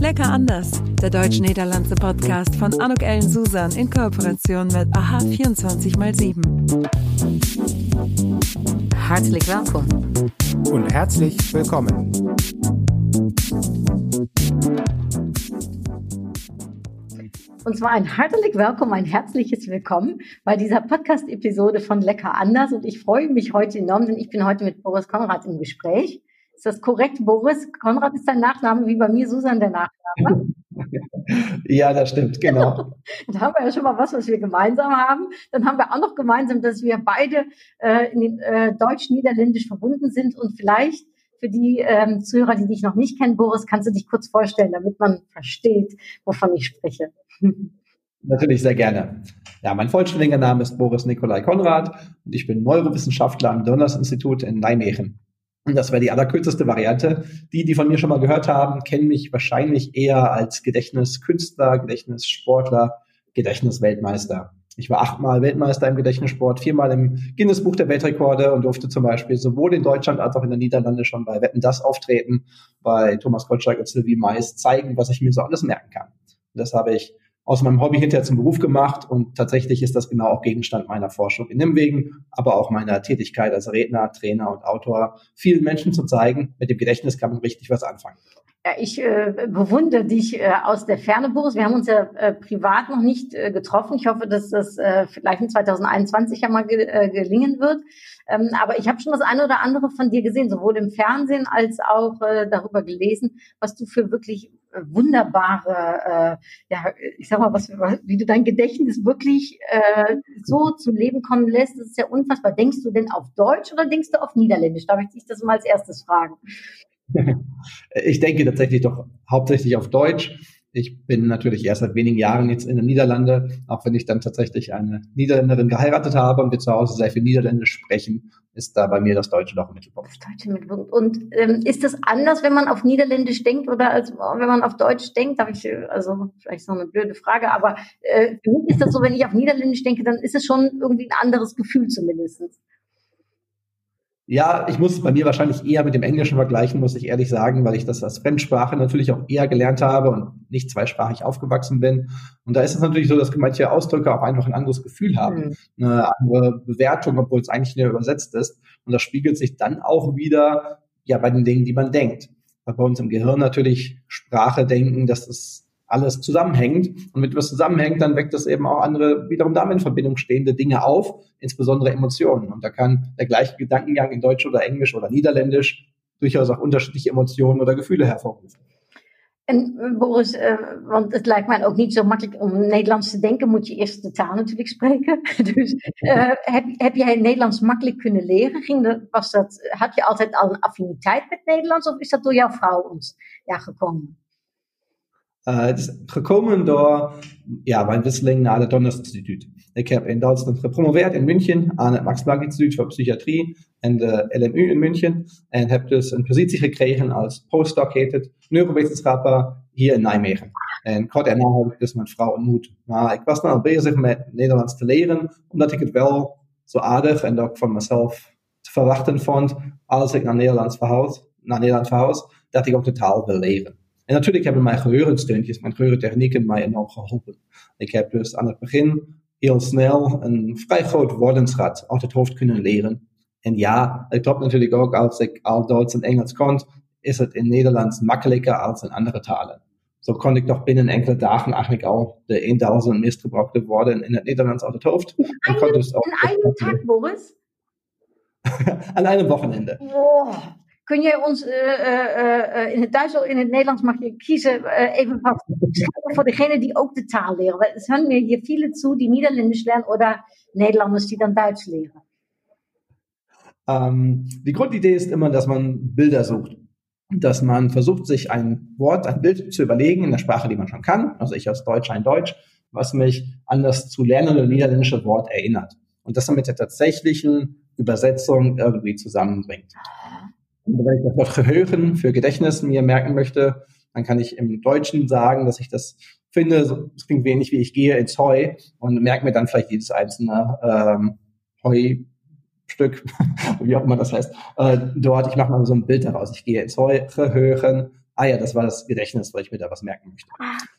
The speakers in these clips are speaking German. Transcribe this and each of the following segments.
Lecker anders, der deutsch-niederlandse Podcast von Anuk Ellen Susan in Kooperation mit AHA 24x7. Herzlich willkommen. Und herzlich willkommen. Und zwar ein herzlich willkommen, ein herzliches Willkommen bei dieser Podcast-Episode von Lecker anders. Und ich freue mich heute enorm, denn ich bin heute mit Boris Konrad im Gespräch. Ist das korrekt, Boris? Konrad ist dein Nachname, wie bei mir Susan der Nachname. Ja, das stimmt, genau. da haben wir ja schon mal was, was wir gemeinsam haben. Dann haben wir auch noch gemeinsam, dass wir beide äh, in den, äh, deutsch-niederländisch verbunden sind und vielleicht für die ähm, Zuhörer, die dich noch nicht kennen, Boris, kannst du dich kurz vorstellen, damit man versteht, wovon ich spreche. Natürlich sehr gerne. Ja, mein vollständiger Name ist Boris Nikolai Konrad und ich bin Neurowissenschaftler am Donners Institut in Nijmegen. Und das wäre die allerkürzeste Variante. Die, die von mir schon mal gehört haben, kennen mich wahrscheinlich eher als Gedächtniskünstler, Gedächtnissportler, Gedächtnisweltmeister. Ich war achtmal Weltmeister im Gedächtnissport, viermal im Guinness-Buch der Weltrekorde und durfte zum Beispiel sowohl in Deutschland als auch in den Niederlanden schon bei Wetten das auftreten, bei Thomas Gottschalk und Sylvie Mais zeigen, was ich mir so alles merken kann. Und das habe ich aus meinem Hobby hinterher zum Beruf gemacht und tatsächlich ist das genau auch Gegenstand meiner Forschung in Nimwegen, aber auch meiner Tätigkeit als Redner, Trainer und Autor, vielen Menschen zu zeigen, mit dem Gedächtnis kann man richtig was anfangen. Ja, ich äh, bewundere dich äh, aus der Ferne, Boris. Wir haben uns ja äh, privat noch nicht äh, getroffen. Ich hoffe, dass das äh, vielleicht in 2021 ja mal ge äh, gelingen wird. Ähm, aber ich habe schon das eine oder andere von dir gesehen, sowohl im Fernsehen als auch darüber gelesen, was du für wirklich wunderbare, äh, ja, ich sag mal, was, wie du dein Gedächtnis wirklich äh, so zum Leben kommen lässt, das ist ja unfassbar. Denkst du denn auf Deutsch oder denkst du auf Niederländisch? Darf ich dich das mal als erstes fragen? Ich denke tatsächlich doch hauptsächlich auf Deutsch. Ich bin natürlich erst seit wenigen Jahren jetzt in den Niederlande, auch wenn ich dann tatsächlich eine Niederländerin geheiratet habe und wir zu Hause sehr viel Niederländisch sprechen, ist da bei mir das Deutsche doch im Mittelpunkt. Das Deutsche Mittelpunkt. Und ähm, ist das anders, wenn man auf Niederländisch denkt oder als wenn man auf Deutsch denkt? Habe ich also vielleicht so eine blöde Frage, aber äh, für mich ist das so, wenn ich auf Niederländisch denke, dann ist es schon irgendwie ein anderes Gefühl zumindestens. Ja, ich muss bei mir wahrscheinlich eher mit dem Englischen vergleichen, muss ich ehrlich sagen, weil ich das als Fremdsprache natürlich auch eher gelernt habe und nicht zweisprachig aufgewachsen bin. Und da ist es natürlich so, dass manche Ausdrücke auch einfach ein anderes Gefühl haben, mhm. eine andere Bewertung, obwohl es eigentlich nur übersetzt ist. Und das spiegelt sich dann auch wieder ja bei den Dingen, die man denkt. Weil bei uns im Gehirn natürlich Sprache denken, dass es alles zusammenhängt. Und mit was zusammenhängt, dann weckt das eben auch andere, wiederum damit in Verbindung stehende Dinge auf, insbesondere Emotionen. Und da kann der gleiche Gedankengang in Deutsch oder Englisch oder Niederländisch durchaus auch unterschiedliche Emotionen oder Gefühle hervorrufen. En eh, Boris, uh, want het lijkt mij ook niet zo makkelijk om Nederlands te denken, moet je eerst de taal natuurlijk spreken. dus uh, heb, heb jij Nederlands makkelijk kunnen leren? Ging de, was dat, had je altijd al een affiniteit met Nederlands of is dat door jouw vrouw ons ja, gekomen? Is gekomen door ja, mijn wisseling naar het Donners Instituut. Ik heb in Duitsland gepromoveerd in München aan het Max Planck Instituut voor Psychiatrie en de LMU in München. En heb dus een positie gekregen als postdoc, heet het, neurowetenschapper hier in Nijmegen. En kort daarna heb ik dus mijn vrouw ontmoet. Maar ik was dan al bezig met Nederlands te leren, omdat ik het wel zo aardig en ook van mezelf te verwachten vond, als ik naar Nederland verhuis, naar Nederland verhuis, dat ik ook de taal wil leren. En natuurlijk hebben mijn geheurensteuntjes, mijn geheurentechnieken mij enorm geholpen. Ik heb dus aan het begin heel snel een vrij groot woordenschat uit het hoofd kunnen leren. En ja, het klopt natuurlijk ook, als ik al Duits en Engels kon, is het in Nederlands makkelijker als in andere talen. Zo kon ik toch binnen enkele dagen eigenlijk al de 1000 meest gebruikte woorden in het Nederlands uit het hoofd. In einem, dus in einem Tag, Boris? Aan einem Wochenende. Wow. Kun jij ons uh, uh, in het Duits of in het Nederlands mag je kiezen even wat voor degene die ook de taal leren? Es hören mir hier viele zu, die Niederländisch lernen oder Nederlanders, die dann Duits leren. Ähm, die Grundidee ist immer, dass man Bilder sucht. Dass man versucht, sich ein Wort, ein Bild zu überlegen in der Sprache, die man schon kann. Also ich als Deutsch ein Deutsch, was mich an das zu lernende niederländische Wort erinnert. Und das dann mit der tatsächlichen Übersetzung irgendwie zusammenbringt. Und wenn ich das Wort Gehören für Gedächtnis mir merken möchte, dann kann ich im Deutschen sagen, dass ich das finde, das klingt wenig wie ich gehe ins Heu und merke mir dann vielleicht jedes einzelne ähm, Heustück, wie auch immer das heißt, äh, dort. Ich mache mal so ein Bild daraus. Ich gehe ins Heu, Gehören, ah ja, das war das Gedächtnis, weil ich mir da was merken möchte.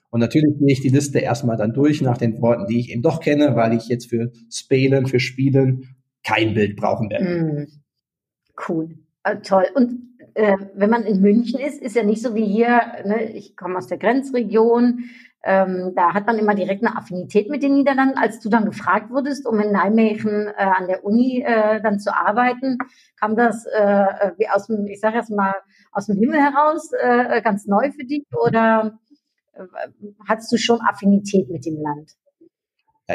Und natürlich gehe ich die Liste erstmal dann durch nach den Worten, die ich eben doch kenne, weil ich jetzt für Spelen, für Spielen kein Bild brauchen werde. Mm, cool, äh, toll. Und äh, wenn man in München ist, ist ja nicht so wie hier, ne, ich komme aus der Grenzregion, ähm, da hat man immer direkt eine Affinität mit den Niederlanden. Als du dann gefragt wurdest, um in Nijmegen äh, an der Uni äh, dann zu arbeiten, kam das äh, wie aus dem, ich sage jetzt mal, aus dem Himmel heraus äh, ganz neu für dich oder äh, hattest du schon Affinität mit dem Land?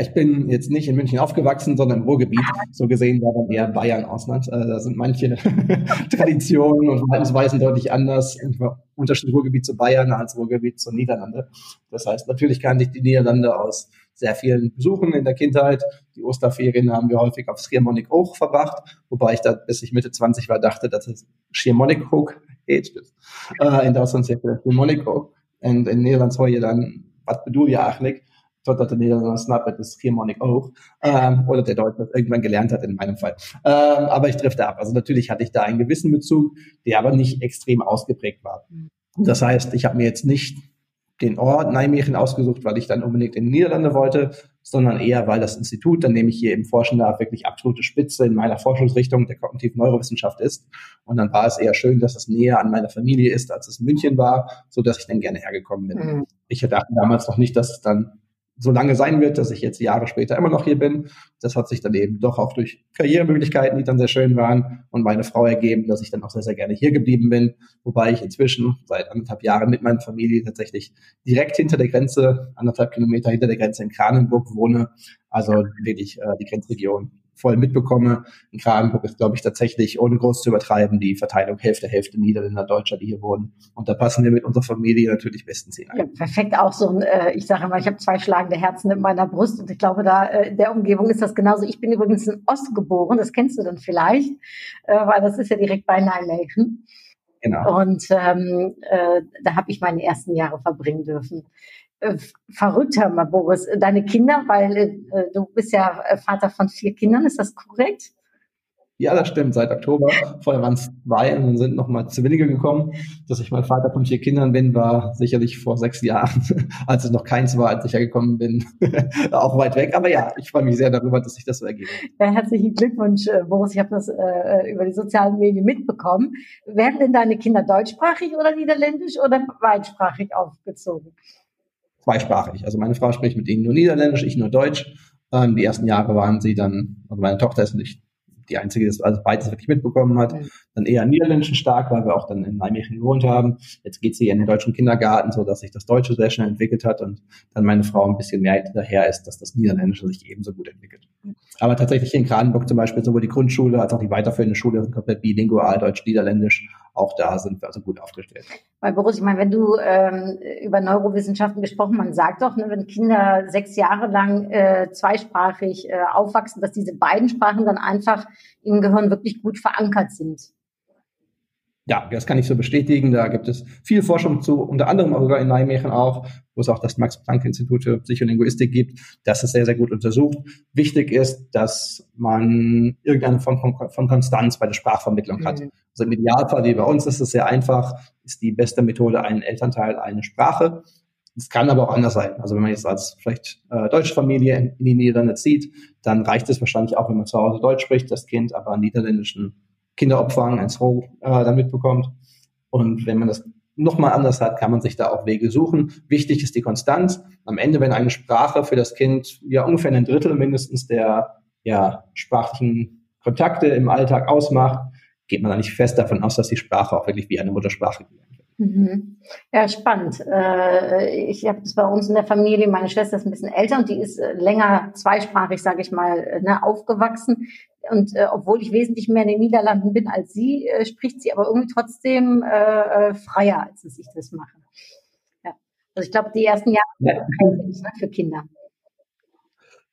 Ich bin jetzt nicht in München aufgewachsen, sondern im Ruhrgebiet. So gesehen war dann eher Bayern Ausland. Äh, da sind manche Traditionen und Verhaltensweisen deutlich anders. Unterschied Ruhrgebiet zu Bayern als Ruhrgebiet zu Niederlande. Das heißt, natürlich kannte ich die Niederlande aus sehr vielen Besuchen in der Kindheit. Die Osterferien haben wir häufig auf Schiermonnikoog verbracht, wobei ich da, bis ich Mitte 20 war, dachte, dass es Schiermonnikoog heet. Uh, in Duitsland zegt Schiermonnikoog. Und in Nederland hoor je dan, wat bedoel je eigenlijk? Totdat de Nederlander snapt, das Schiermonnik auch. Ähm, oder der Deutsche das irgendwann gelernt hat, in meinem Fall. Ähm, aber ich drifte ab. Also natürlich hatte ich da einen gewissen Bezug, der aber nicht extrem ausgeprägt war. Das heißt, ich habe mir jetzt nicht den Ort Nijmegen ausgesucht, weil ich dann unbedingt in die Niederlande wollte, sondern eher, weil das Institut, an dem ich hier eben forschen darf, wirklich absolute Spitze in meiner Forschungsrichtung der kognitiven Neurowissenschaft ist. Und dann war es eher schön, dass es näher an meiner Familie ist, als es in München war, so dass ich dann gerne hergekommen bin. Mhm. Ich dachte damals noch nicht, dass es dann so lange sein wird, dass ich jetzt Jahre später immer noch hier bin. Das hat sich dann eben doch auch durch Karrieremöglichkeiten, die dann sehr schön waren, und meine Frau ergeben, dass ich dann auch sehr, sehr gerne hier geblieben bin. Wobei ich inzwischen seit anderthalb Jahren mit meiner Familie tatsächlich direkt hinter der Grenze, anderthalb Kilometer hinter der Grenze in Kranenburg wohne. Also wirklich äh, die Grenzregion voll mitbekomme. In Kragenburg ist, glaube ich, tatsächlich, ohne groß zu übertreiben, die Verteilung Hälfte, Hälfte Niederländer, Deutscher, die hier wohnen. Und da passen wir mit unserer Familie natürlich bestens hinein. Ja, perfekt. Auch so ein, äh, ich sage immer, ich habe zwei schlagende Herzen in meiner Brust und ich glaube, da äh, in der Umgebung ist das genauso. Ich bin übrigens in Ost geboren, das kennst du dann vielleicht, äh, weil das ist ja direkt bei Nijmegen. Genau. Und ähm, äh, da habe ich meine ersten Jahre verbringen dürfen. Äh, verrückt, Herr Boris. Deine Kinder, weil äh, du bist ja äh, Vater von vier Kindern, ist das korrekt? Ja, das stimmt. Seit Oktober. Vorher waren es zwei und dann sind nochmal Zwillinge gekommen. Dass ich mal Vater von vier Kindern bin, war sicherlich vor sechs Jahren, als es noch keins war, als ich hergekommen bin, auch weit weg. Aber ja, ich freue mich sehr darüber, dass sich das so ergeben. Ja, herzlichen Glückwunsch, äh, Boris. Ich habe das äh, über die sozialen Medien mitbekommen. Werden denn deine Kinder deutschsprachig oder niederländisch oder weitsprachig aufgezogen? Zweisprachig. Also meine Frau spricht mit ihnen nur Niederländisch, ich nur Deutsch. Ähm, die ersten Jahre waren sie dann, also meine Tochter ist nicht die einzige, die also beides wirklich mitbekommen hat. Mhm. Dann eher Niederländischen stark, weil wir auch dann in Nijmegen gewohnt haben. Jetzt geht sie in den deutschen Kindergarten, so dass sich das Deutsche sehr schnell entwickelt hat und dann meine Frau ein bisschen mehr hinterher ist, dass das Niederländische sich ebenso gut entwickelt. Aber tatsächlich in Kranenburg zum Beispiel sowohl die Grundschule als auch die weiterführende Schule sind komplett bilingual, Deutsch-Niederländisch auch da sind wir also gut aufgestellt. Weil Boris, ich meine, wenn du ähm, über Neurowissenschaften gesprochen, man sagt doch, ne, wenn Kinder sechs Jahre lang äh, zweisprachig äh, aufwachsen, dass diese beiden Sprachen dann einfach im Gehirn wirklich gut verankert sind. Ja, das kann ich so bestätigen. Da gibt es viel Forschung zu, unter anderem sogar in Nijmegen auch, wo es auch das Max-Planck-Institut für Psycholinguistik gibt. Das ist sehr, sehr gut untersucht. Wichtig ist, dass man irgendeine Form von, von Konstanz bei der Sprachvermittlung hat. Mhm. Also im Idealfall, wie bei uns, ist es sehr einfach, ist die beste Methode ein Elternteil, eine Sprache. Es kann aber auch anders sein. Also wenn man jetzt als vielleicht äh, deutsche Familie in, in die Niederlande zieht, dann reicht es wahrscheinlich auch, wenn man zu Hause Deutsch spricht, das Kind aber einen niederländischen Kinderopfang, ein Throw äh, dann mitbekommt. Und wenn man das nochmal anders hat, kann man sich da auch Wege suchen. Wichtig ist die Konstanz. Am Ende, wenn eine Sprache für das Kind ja ungefähr ein Drittel mindestens der ja, sprachlichen Kontakte im Alltag ausmacht, geht man nicht fest davon aus, dass die Sprache auch wirklich wie eine Muttersprache gelernt wird. Mhm. Ja, spannend. Äh, ich habe das bei uns in der Familie, meine Schwester ist ein bisschen älter und die ist äh, länger zweisprachig, sage ich mal, äh, ne, aufgewachsen. Und äh, obwohl ich wesentlich mehr in den Niederlanden bin als sie, äh, spricht sie aber irgendwie trotzdem äh, freier, als dass ich das mache. Ja. Also ich glaube, die ersten Jahre ja. für Kinder.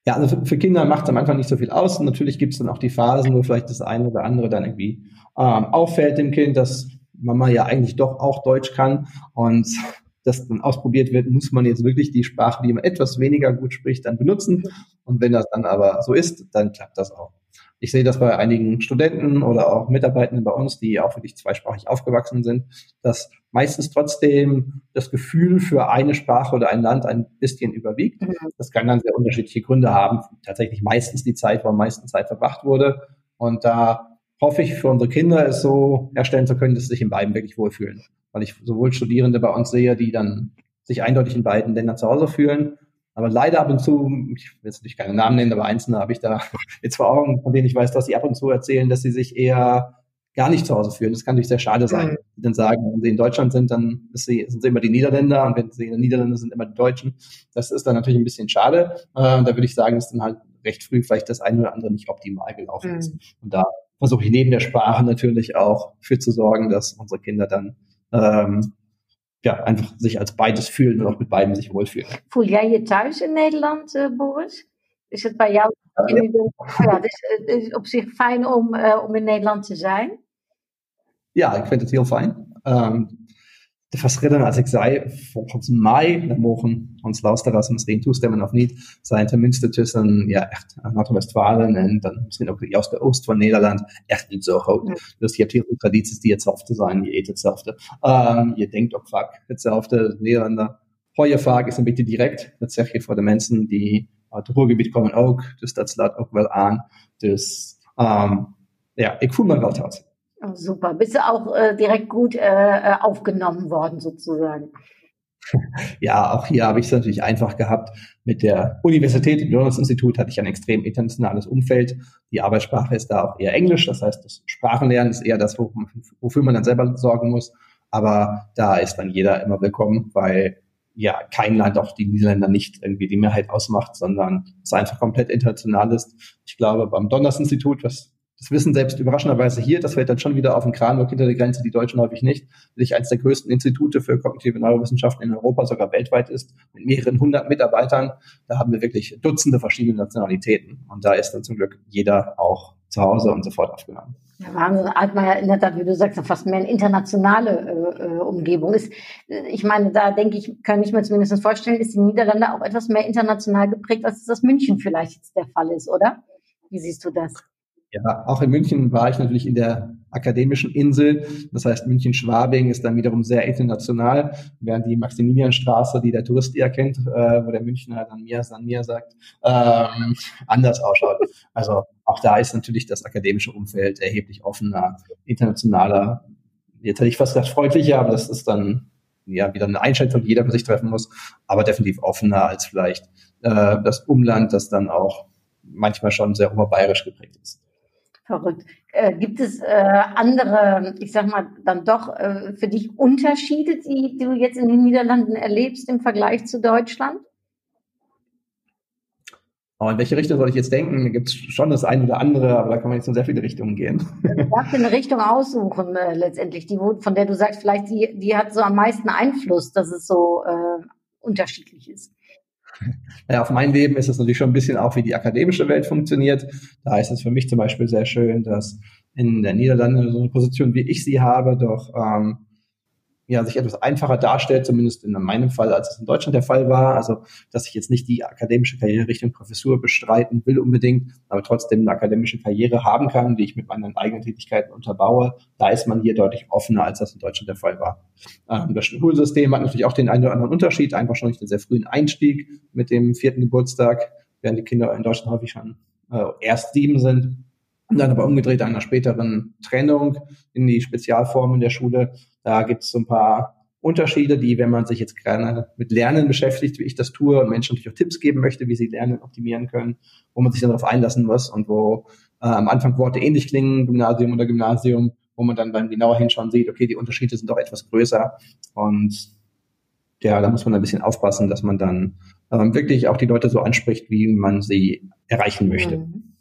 Ja, also für, für Kinder macht es am Anfang nicht so viel aus. Und natürlich gibt es dann auch die Phasen, wo vielleicht das eine oder andere dann irgendwie ähm, auffällt dem Kind, dass Mama ja eigentlich doch auch Deutsch kann und das dann ausprobiert wird, muss man jetzt wirklich die Sprache, die man etwas weniger gut spricht, dann benutzen. Und wenn das dann aber so ist, dann klappt das auch. Ich sehe das bei einigen Studenten oder auch Mitarbeitenden bei uns, die auch wirklich zweisprachig aufgewachsen sind, dass meistens trotzdem das Gefühl für eine Sprache oder ein Land ein bisschen überwiegt. Mhm. Das kann dann sehr unterschiedliche Gründe haben. Tatsächlich meistens die Zeit, wo am meisten Zeit verbracht wurde. Und da hoffe ich für unsere Kinder, es so herstellen zu können, dass sie sich in beiden wirklich wohlfühlen. Weil ich sowohl Studierende bei uns sehe, die dann sich eindeutig in beiden Ländern zu Hause fühlen, aber leider ab und zu, ich will jetzt nicht keine Namen nennen, aber einzelne habe ich da jetzt vor Augen, von denen ich weiß, dass sie ab und zu erzählen, dass sie sich eher gar nicht zu Hause fühlen. Das kann natürlich sehr schade sein. Mhm. Die dann sagen, wenn sie in Deutschland sind, dann sie, sind sie immer die Niederländer und wenn sie in den Niederlanden sind, immer die Deutschen. Das ist dann natürlich ein bisschen schade. Äh, da würde ich sagen, dass dann halt recht früh vielleicht das eine oder andere nicht optimal gelaufen mhm. ist. Und da versuche ich neben der Sprache natürlich auch für zu sorgen, dass unsere Kinder dann ähm, ja, einfach sich als beides fühlen und auch mit beiden sich wohlfühlen. Voel jij je thuis in Nederland, uh, Boris? Is het bij jou? Ja, ja. het, is, het is op zich fijn om, uh, om in Nederland te zijn. Ja, ik vind het heel fijn. Um, de verschillen als ik zei, volgens mij, dan mogen ons luisteraars misschien toestemmen of niet, zijn tenminste tussen ja, echt Noord-Westfalen en dan misschien ook de de oost van Nederland echt niet zo groot. Ja. Dus je hebt heel veel tradities die hetzelfde zijn, je eet hetzelfde. Um, je denkt ook vaak hetzelfde. Nederlander hoor je vaak, is een beetje direct. Dat zeg je voor de mensen die uit het Ruhrgebied komen ook. Dus dat slaat ook wel aan. Dus um, ja, ik voel me wel thuis. Oh, super. Bist du auch äh, direkt gut äh, äh aufgenommen worden, sozusagen? Ja, auch hier habe ich es natürlich einfach gehabt. Mit der Universität, im Jonas-Institut, hatte ich ein extrem internationales Umfeld. Die Arbeitssprache ist da auch eher Englisch. Das heißt, das Sprachenlernen ist eher das, wofür man dann selber sorgen muss. Aber da ist dann jeder immer willkommen, weil ja kein Land, auch die Niederländer nicht irgendwie die Mehrheit ausmacht, sondern es einfach komplett international ist. Ich glaube, beim Donners-Institut, was das wissen selbst überraschenderweise hier, das fällt dann schon wieder auf den Kranburg hinter der Grenze, die Deutschen häufig nicht, sich eines der größten Institute für kognitive Neurowissenschaften in Europa, sogar weltweit ist, mit mehreren hundert Mitarbeitern. Da haben wir wirklich Dutzende verschiedene Nationalitäten. Und da ist dann zum Glück jeder auch zu Hause und sofort aufgenommen. Ja, Wahnsinn, ja in der Tat, wie du sagst, fast mehr eine internationale äh, äh, Umgebung ist. Ich meine, da denke ich, kann ich mir zumindest vorstellen, ist die Niederlande auch etwas mehr international geprägt, als das München vielleicht jetzt der Fall ist, oder? Wie siehst du das? Ja, auch in München war ich natürlich in der akademischen Insel. Das heißt, München-Schwabing ist dann wiederum sehr international, während die Maximilianstraße, die der Tourist eher kennt, äh, wo der Münchner dann mir, dann mir sagt, ähm, anders ausschaut. Also auch da ist natürlich das akademische Umfeld erheblich offener, internationaler. Jetzt hätte ich fast gesagt freundlicher, aber das ist dann ja wieder eine Einschätzung, die jeder für sich treffen muss, aber definitiv offener als vielleicht äh, das Umland, das dann auch manchmal schon sehr oberbayerisch geprägt ist. Verrückt. Äh, gibt es äh, andere, ich sag mal, dann doch äh, für dich Unterschiede, die, die du jetzt in den Niederlanden erlebst im Vergleich zu Deutschland? Oh, in welche Richtung soll ich jetzt denken? Da gibt es schon das eine oder andere, aber da kann man jetzt in sehr viele Richtungen gehen. Du darfst eine Richtung aussuchen, äh, letztendlich, die, von der du sagst, vielleicht die, die hat so am meisten Einfluss, dass es so äh, unterschiedlich ist. Ja, auf mein Leben ist es natürlich schon ein bisschen auch, wie die akademische Welt funktioniert. Da ist es für mich zum Beispiel sehr schön, dass in der Niederlande so eine Position, wie ich sie habe, doch ähm, ja, sich etwas einfacher darstellt, zumindest in meinem Fall, als es in Deutschland der Fall war. Also, dass ich jetzt nicht die akademische Karriere Richtung Professur bestreiten will unbedingt, aber trotzdem eine akademische Karriere haben kann, die ich mit meinen eigenen Tätigkeiten unterbaue. Da ist man hier deutlich offener, als das in Deutschland der Fall war. Ähm, das Schulsystem hat natürlich auch den einen oder anderen Unterschied, einfach schon durch den sehr frühen Einstieg mit dem vierten Geburtstag, während die Kinder in Deutschland häufig schon äh, erst sieben sind. Und dann aber umgedreht einer späteren Trennung in die Spezialformen der Schule. Da gibt es so ein paar Unterschiede, die, wenn man sich jetzt gerne mit Lernen beschäftigt, wie ich das tue, und Menschen natürlich auch Tipps geben möchte, wie sie Lernen optimieren können, wo man sich dann darauf einlassen muss und wo äh, am Anfang Worte ähnlich klingen, Gymnasium oder Gymnasium, wo man dann beim genauer hinschauen sieht, okay, die Unterschiede sind doch etwas größer. Und ja, da muss man ein bisschen aufpassen, dass man dann ähm, wirklich auch die Leute so anspricht, wie man sie erreichen möchte. Mhm.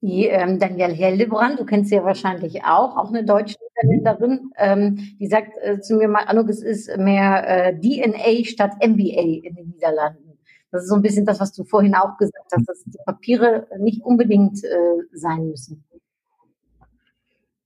Die ähm, Danielle Hildebrand, du kennst sie ja wahrscheinlich auch, auch eine deutsche Niederländerin, ähm, die sagt äh, zu mir mal, Anuk, es ist mehr äh, DNA statt MBA in den Niederlanden. Das ist so ein bisschen das, was du vorhin auch gesagt hast, dass die Papiere nicht unbedingt äh, sein müssen.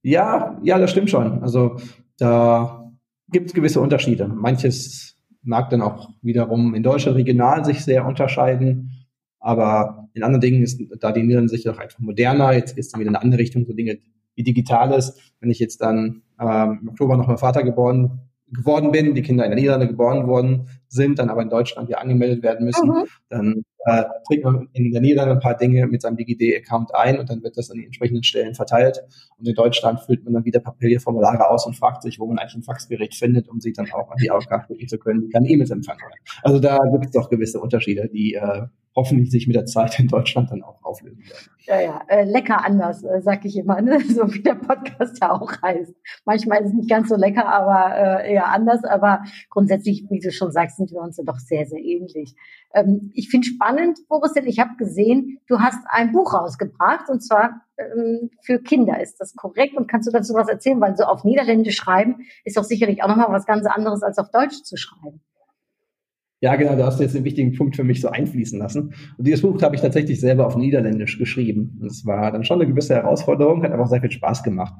Ja, ja, das stimmt schon. Also da gibt es gewisse Unterschiede. Manches mag dann auch wiederum in Deutschland regional sich sehr unterscheiden, aber in anderen Dingen ist da die Niederlande sich doch einfach moderner. Jetzt ist es wieder in eine andere Richtung, so Dinge wie Digitales. Wenn ich jetzt dann ähm, im Oktober noch mal Vater geboren geworden bin, die Kinder in der Niederlande geboren worden sind, dann aber in Deutschland hier angemeldet werden müssen, mhm. dann äh, trägt man in der Niederlande ein paar Dinge mit seinem DigiD-Account ein und dann wird das an die entsprechenden Stellen verteilt. Und in Deutschland füllt man dann wieder Papierformulare aus und fragt sich, wo man eigentlich ein Faxgerät findet, um sie dann auch an die Aufgabe schicken zu können, die dann E-Mails empfangen. Also da gibt es doch gewisse Unterschiede, die äh, hoffentlich sich mit der Zeit in Deutschland dann auch auflösen werden. Ja, ja, äh, lecker anders, äh, sag ich immer, ne? so wie der Podcast ja auch heißt. Manchmal ist es nicht ganz so lecker, aber äh, eher anders. Aber grundsätzlich, wie du schon sagst, sind wir uns ja doch sehr, sehr ähnlich. Ähm, ich finde spannend, Boris, denn ich habe gesehen, du hast ein Buch rausgebracht und zwar ähm, für Kinder. Ist das korrekt? Und kannst du dazu was erzählen? Weil so auf Niederländisch schreiben ist doch sicherlich auch nochmal was ganz anderes als auf Deutsch zu schreiben. Ja, genau, da hast du jetzt einen wichtigen Punkt für mich so einfließen lassen. Und dieses Buch habe ich tatsächlich selber auf Niederländisch geschrieben. Es war dann schon eine gewisse Herausforderung, hat aber auch sehr viel Spaß gemacht.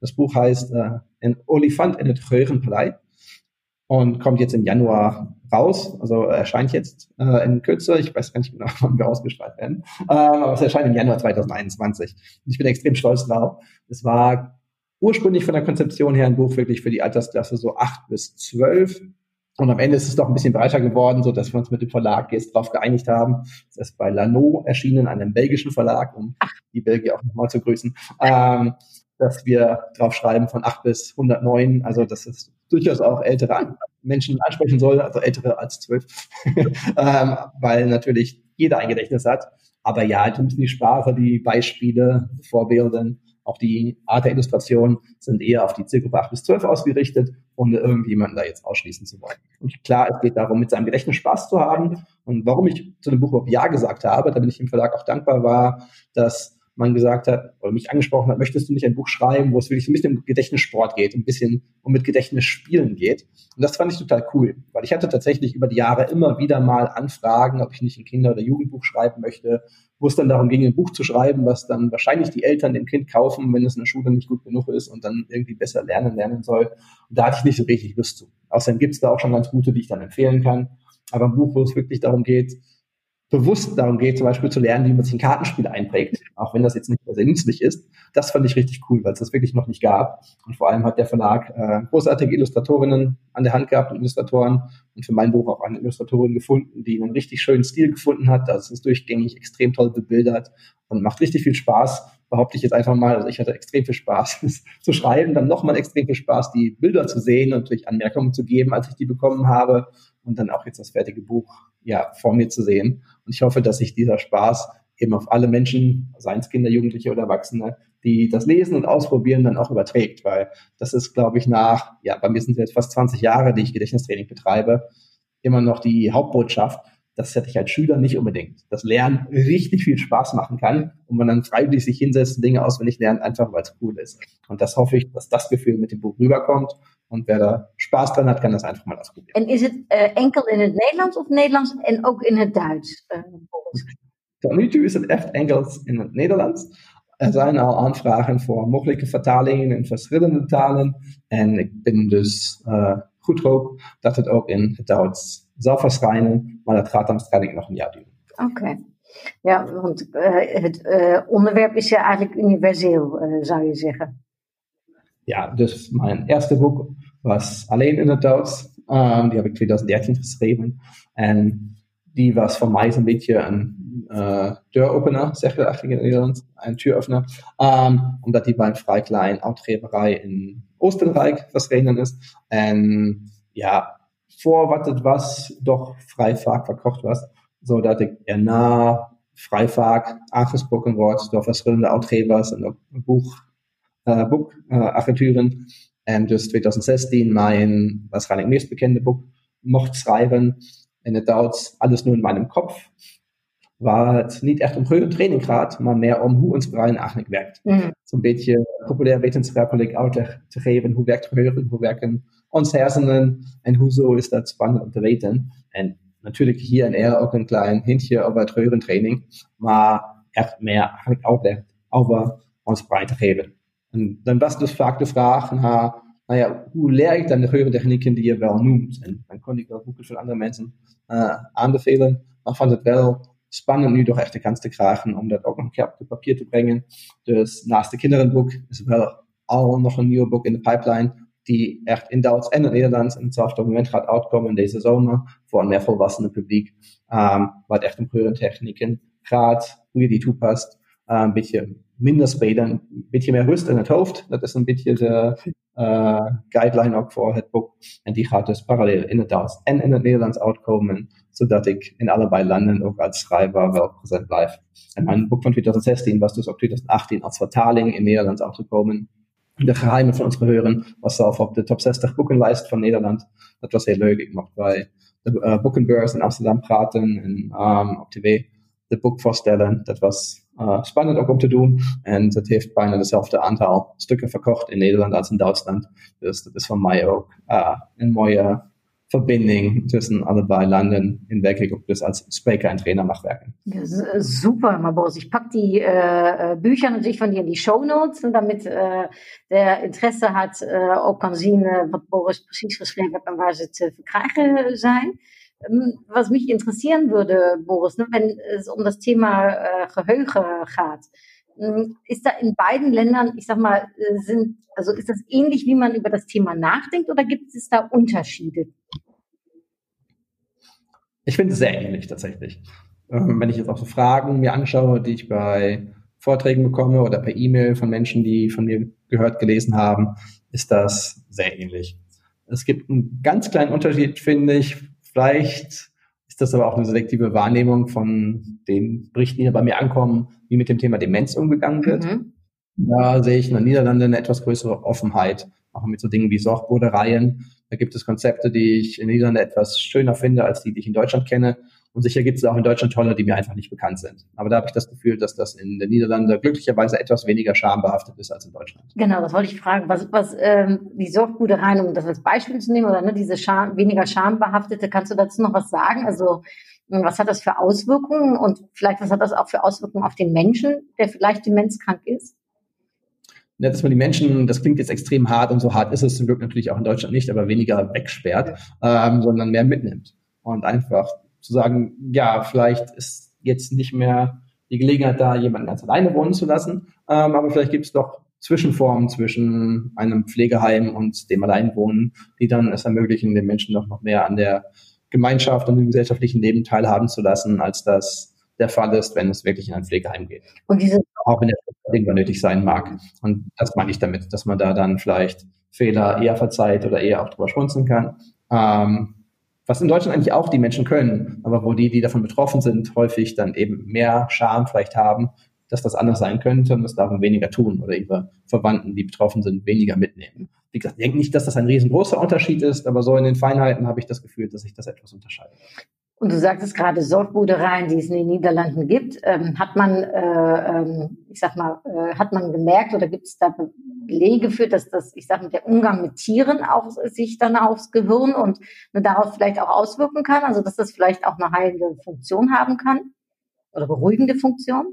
Das Buch heißt äh, Ein Olifant in het Röhrenpalais und kommt jetzt im Januar raus. Also erscheint jetzt äh, in Kürze. Ich weiß gar nicht genau, wann wir ausgestrahlt werden. Ähm, aber es erscheint im Januar 2021. Und ich bin extrem stolz drauf. Es war ursprünglich von der Konzeption her ein Buch wirklich für die Altersklasse so acht bis zwölf und am Ende ist es doch ein bisschen breiter geworden, so dass wir uns mit dem Verlag jetzt darauf geeinigt haben. Es ist bei Lano erschienen, einem belgischen Verlag, um die Belgier auch nochmal zu grüßen, ähm, dass wir drauf schreiben von 8 bis 109, also dass es durchaus auch ältere Menschen ansprechen soll, also ältere als 12, ähm, weil natürlich jeder ein Gedächtnis hat. Aber ja, du müssen die Sprache, die Beispiele, Vorbilden, auch die Art der Illustration sind eher auf die Zielgruppe 8 bis 12 ausgerichtet, ohne irgendjemanden da jetzt ausschließen zu wollen. Und klar, es geht darum, mit seinem Gedächtnis Spaß zu haben. Und warum ich zu dem Buch überhaupt Ja gesagt habe, da bin ich dem Verlag auch dankbar, war, dass man gesagt hat oder mich angesprochen hat, möchtest du nicht ein Buch schreiben, wo es wirklich ein bisschen um Gedächtnissport geht, ein bisschen um mit Gedächtnisspielen geht. Und das fand ich total cool, weil ich hatte tatsächlich über die Jahre immer wieder mal Anfragen, ob ich nicht ein Kinder- oder Jugendbuch schreiben möchte, wo es dann darum ging, ein Buch zu schreiben, was dann wahrscheinlich die Eltern dem Kind kaufen, wenn es in der Schule nicht gut genug ist und dann irgendwie besser lernen lernen soll. Und da hatte ich nicht so richtig Lust zu. Außerdem gibt es da auch schon ganz gute, die ich dann empfehlen kann. Aber ein Buch, wo es wirklich darum geht, bewusst darum geht, zum Beispiel zu lernen, wie man sich ein Kartenspiel einprägt, auch wenn das jetzt nicht sehr nützlich ist. Das fand ich richtig cool, weil es das wirklich noch nicht gab. Und vor allem hat der Verlag äh, großartige Illustratorinnen an der Hand gehabt und Illustratoren und für mein Buch auch eine Illustratorin gefunden, die einen richtig schönen Stil gefunden hat. Das ist durchgängig extrem toll bebildert und macht richtig viel Spaß. Behaupte ich jetzt einfach mal, also ich hatte extrem viel Spaß zu schreiben, dann nochmal extrem viel Spaß, die Bilder zu sehen und durch Anmerkungen zu geben, als ich die bekommen habe und dann auch jetzt das fertige Buch ja vor mir zu sehen. Und ich hoffe, dass sich dieser Spaß eben auf alle Menschen, seien es Kinder, Jugendliche oder Erwachsene, die das lesen und ausprobieren, dann auch überträgt, weil das ist, glaube ich, nach, ja, bei mir sind es jetzt fast 20 Jahre, die ich Gedächtnistraining betreibe, immer noch die Hauptbotschaft, das hätte ich als Schüler nicht unbedingt. Das Lernen richtig viel Spaß machen kann und man dann freiwillig sich hinsetzt Dinge auswendig lernt, einfach weil es cool ist. Und das hoffe ich, dass das Gefühl mit dem Buch rüberkommt. Und wer da Spaß dran hat, kann das einfach mal ausprobieren. En is het uh, enkel in het Nederlands of Nederlands en ook in het Duits? Uh, Tot nu toe is het echt Engels in het Nederlands. Er zijn al aanvragen voor mogelijke vertalingen in verschillende talen. En ik ben dus uh, goed hoop dat het ook in het Duits zal verschijnen, maar dat gaat dan waarschijnlijk nog een jaar duren. Oké. Okay. Ja, want uh, het uh, onderwerp is ja eigenlijk universeel, zou je zeggen. Ja, dus mijn eerste boek was alleen in het Duits. Um, die heb ik 2013 geschreven. En die was voor mij zo'n beetje een uh, deuropener, zeg je eigenlijk in Türöffner. Um, omdat die bij een vrij klein uitgeverij in Oostenrijk verschenen is. En ja, vor, wat het was, toch vrij vaak verkocht was, zodat ik erna vrij vaak aangesproken word door verschillende uitgevers en ook boek, uh, boekavonturen. En dus 2016 mijn waarschijnlijk meest bekende boek mocht schrijven in het Duits, alles nur in meinem Kopf. Waar het niet echt om training gaat, maar meer om hoe ons brein eigenlijk werkt. Mm. Zo'n beetje populair wetenschappelijk uit te geven, hoe werkt geheugen, hoe werken ons hersenen en hoezo is dat spannend om te weten. En natuurlijk hier en er ook een klein hintje over het geheugentraining, maar echt meer eigenlijk uitleg over ons brein te geven. En dan was dus vaak de vraag naar, nou ja, hoe leer ik dan de geheugentechnieken die je wel noemt? En dan kon ik wel boeken van andere mensen uh, aanbevelen, maar vond het wel spannend nu doch echt de kanste kragen om dat ook nog een keer op papier te brengen. Dus naast de kinderenboek is wel al nog een nieuw boek in de pipeline die echt in Duits en in Nederlands en het op moment gaat uitkomen deze zomer voor een meer volwassene publiek, um, wat echt om kleurentechnieken gaat, hoe je die toepast, uh, een beetje minder spelen, een beetje meer rust in het hoofd. Dat is een beetje de uh, guideline ook voor het boek. En die gaat dus parallel in het Duits en in het Nederlands uitkomen, zodat ik in allebei landen ook als schrijver wel present blijf. En mijn boek van 2016 was dus ook 2018 als vertaling in Nederlands uitgekomen. De geheimen van ons geheuren was zelf op de top 60 boekenlijst van Nederland. Dat was heel leuk. Ik mocht bij de uh, boekenbeurs in Amsterdam praten en um, op tv de boek voorstellen. Dat was uh, spannend ook om te doen. En het heeft bijna hetzelfde aantal stukken verkocht in Nederland als in Duitsland. Dus dat is voor mij ook uh, een mooie Verbinding tussen allebei Landen, in welke ich das als Speaker und Trainer mag werken. Ja, super, Mabos. Ich packe die äh, Bücher natürlich von dir in die Show Notes, damit äh, der Interesse hat, äh, auch kann sehen, was Boris precies geschrieben hat und waar ze te verkrijgen zijn. Ähm, was mich interessieren würde, Boris, ne, wenn es um das Thema äh, Geheugen geht, hm, ist da in beiden Ländern, ich sag mal, äh, sind, also ist das ähnlich, wie man über das Thema nachdenkt oder gibt es da Unterschiede? Ich finde es sehr ähnlich tatsächlich. Ähm, wenn ich jetzt auch so Fragen mir anschaue, die ich bei Vorträgen bekomme oder per E-Mail von Menschen, die von mir gehört, gelesen haben, ist das sehr ähnlich. Es gibt einen ganz kleinen Unterschied, finde ich. Vielleicht ist das aber auch eine selektive Wahrnehmung von den Berichten, die bei mir ankommen, wie mit dem Thema Demenz umgegangen wird. Mhm. Da sehe ich in den Niederlanden eine etwas größere Offenheit, auch mit so Dingen wie Sorgbodereien. Da gibt es Konzepte, die ich in den Niederlanden etwas schöner finde, als die, die ich in Deutschland kenne. Und sicher gibt es auch in Deutschland tolle, die mir einfach nicht bekannt sind. Aber da habe ich das Gefühl, dass das in den Niederlanden glücklicherweise etwas weniger schambehaftet ist als in Deutschland. Genau, das wollte ich fragen. Was, was ähm, die Sorgbudereien, um das als Beispiel zu nehmen, oder ne, diese Scham, weniger schambehaftete, kannst du dazu noch was sagen? Also was hat das für Auswirkungen und vielleicht was hat das auch für Auswirkungen auf den Menschen, der vielleicht demenzkrank ist? Ja, dass man die Menschen, das klingt jetzt extrem hart und so hart ist es zum Glück natürlich auch in Deutschland nicht, aber weniger wegsperrt, ähm, sondern mehr mitnimmt. Und einfach zu sagen, ja, vielleicht ist jetzt nicht mehr die Gelegenheit da, jemanden ganz alleine wohnen zu lassen, ähm, aber vielleicht gibt es doch Zwischenformen zwischen einem Pflegeheim und dem Alleinwohnen, die dann es ermöglichen, den Menschen doch noch mehr an der Gemeinschaft und dem gesellschaftlichen Leben teilhaben zu lassen, als das der Fall ist, wenn es wirklich in ein Pflegeheim geht. Und diese auch wenn der irgendwann nötig sein mag. Und das meine ich damit, dass man da dann vielleicht Fehler eher verzeiht oder eher auch drüber schmunzeln kann. Ähm, was in Deutschland eigentlich auch die Menschen können, aber wo die, die davon betroffen sind, häufig dann eben mehr Scham vielleicht haben, dass das anders sein könnte und das darum weniger tun oder ihre Verwandten, die betroffen sind, weniger mitnehmen. Wie gesagt, ich denke nicht, dass das ein riesengroßer Unterschied ist, aber so in den Feinheiten habe ich das Gefühl, dass sich das etwas unterscheidet. Und du sagtest gerade Sorgbudereien, die es in den Niederlanden gibt. Ähm, hat man, äh, ähm, ich sag mal, äh, hat man gemerkt oder gibt es da Belege für, dass das, ich sag mal, der Umgang mit Tieren auch sich dann aufs Gehirn und ne, darauf vielleicht auch auswirken kann? Also dass das vielleicht auch eine heilende Funktion haben kann oder beruhigende Funktion?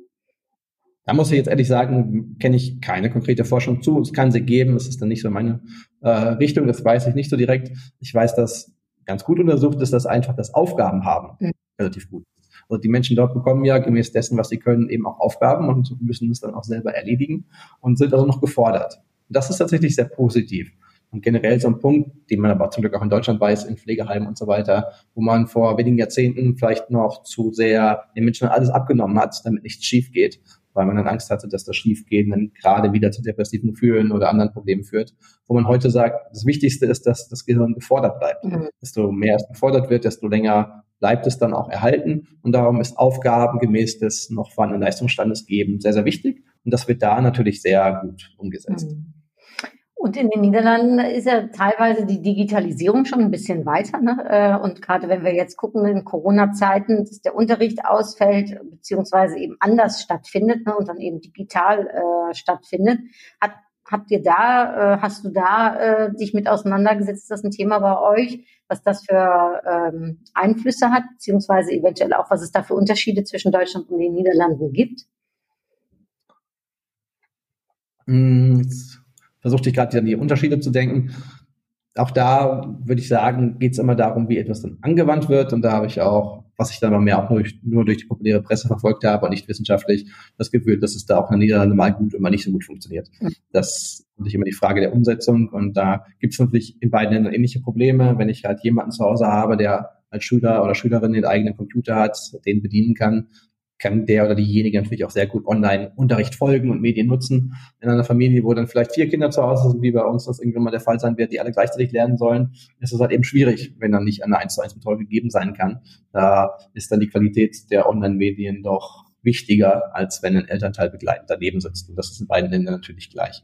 Da muss ich jetzt ehrlich sagen, kenne ich keine konkrete Forschung zu. Es kann sie geben, es ist dann nicht so meine äh, Richtung, das weiß ich nicht so direkt. Ich weiß, dass ganz gut untersucht ist, dass einfach das Aufgaben haben mhm. relativ gut. Also die Menschen dort bekommen ja gemäß dessen, was sie können, eben auch Aufgaben und müssen es dann auch selber erledigen und sind also noch gefordert. Und das ist tatsächlich sehr positiv. Und generell so ein Punkt, den man aber zum Glück auch in Deutschland weiß, in Pflegeheimen und so weiter, wo man vor wenigen Jahrzehnten vielleicht noch zu sehr den Menschen alles abgenommen hat, damit nichts schief geht weil man dann Angst hatte, dass das Schiefgehen dann gerade wieder zu depressiven Gefühlen oder anderen Problemen führt. Wo man heute sagt, das Wichtigste ist, dass das Gehirn gefordert bleibt. Mhm. Desto mehr es gefordert wird, desto länger bleibt es dann auch erhalten. Und darum ist Aufgaben gemäß des noch vorhandenen Leistungsstandes geben sehr, sehr wichtig. Und das wird da natürlich sehr gut umgesetzt. Mhm. Und in den Niederlanden ist ja teilweise die Digitalisierung schon ein bisschen weiter. Ne? Äh, und gerade wenn wir jetzt gucken in Corona-Zeiten, dass der Unterricht ausfällt, beziehungsweise eben anders stattfindet ne? und dann eben digital äh, stattfindet, hat, habt ihr da, äh, hast du da äh, dich mit auseinandergesetzt? Ist ein Thema bei euch, was das für ähm, Einflüsse hat, beziehungsweise eventuell auch, was es da für Unterschiede zwischen Deutschland und den Niederlanden gibt? Mm, versuchte ich gerade an die Unterschiede zu denken. auch da würde ich sagen, geht es immer darum, wie etwas dann angewandt wird. Und da habe ich auch, was ich dann mal mehr auch nur durch, nur durch die populäre Presse verfolgt habe und nicht wissenschaftlich, das Gefühl, dass es da auch in den Niederlanden mal gut und mal nicht so gut funktioniert. Das ist natürlich immer die Frage der Umsetzung. Und da gibt es natürlich in beiden Ländern ähnliche Probleme. Wenn ich halt jemanden zu Hause habe, der als Schüler oder Schülerin den eigenen Computer hat, den bedienen kann, kann der oder diejenige natürlich auch sehr gut Online-Unterricht folgen und Medien nutzen. In einer Familie, wo dann vielleicht vier Kinder zu Hause sind, wie bei uns das irgendwann mal der Fall sein wird, die alle gleichzeitig lernen sollen, ist es halt eben schwierig, wenn dann nicht eine 1 zu 1 Betreuung gegeben sein kann. Da ist dann die Qualität der Online-Medien doch wichtiger, als wenn ein Elternteil begleitend daneben sitzt. Und das ist in beiden Ländern natürlich gleich.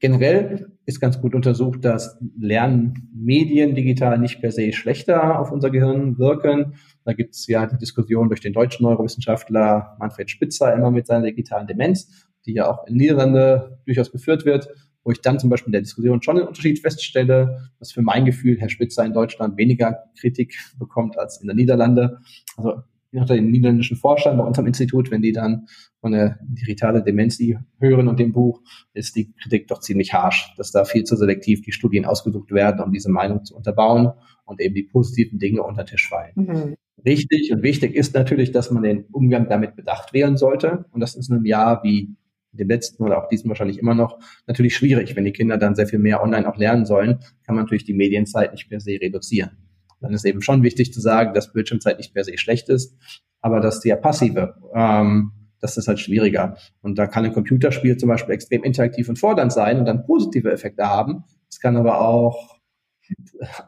Generell ist ganz gut untersucht, dass Lernmedien digital nicht per se schlechter auf unser Gehirn wirken. Da gibt es ja die Diskussion durch den deutschen Neurowissenschaftler Manfred Spitzer immer mit seiner digitalen Demenz, die ja auch in Niederlande durchaus geführt wird, wo ich dann zum Beispiel in der Diskussion schon einen Unterschied feststelle, dass für mein Gefühl Herr Spitzer in Deutschland weniger Kritik bekommt als in der Niederlande. Also nach den niederländischen Forschern bei unserem Institut, wenn die dann von der digitale Demenz hören und dem Buch, ist die Kritik doch ziemlich harsch, dass da viel zu selektiv die Studien ausgesucht werden, um diese Meinung zu unterbauen und eben die positiven Dinge unter Tisch fallen. Mhm. Richtig und wichtig ist natürlich, dass man den Umgang damit bedacht wählen sollte. Und das ist in einem Jahr wie dem letzten oder auch diesem wahrscheinlich immer noch natürlich schwierig. Wenn die Kinder dann sehr viel mehr online auch lernen sollen, kann man natürlich die Medienzeit nicht per se reduzieren dann ist eben schon wichtig zu sagen, dass Bildschirmzeit nicht per se schlecht ist, aber dass der passive, ähm, das ist halt schwieriger. Und da kann ein Computerspiel zum Beispiel extrem interaktiv und fordernd sein und dann positive Effekte haben. Es kann aber auch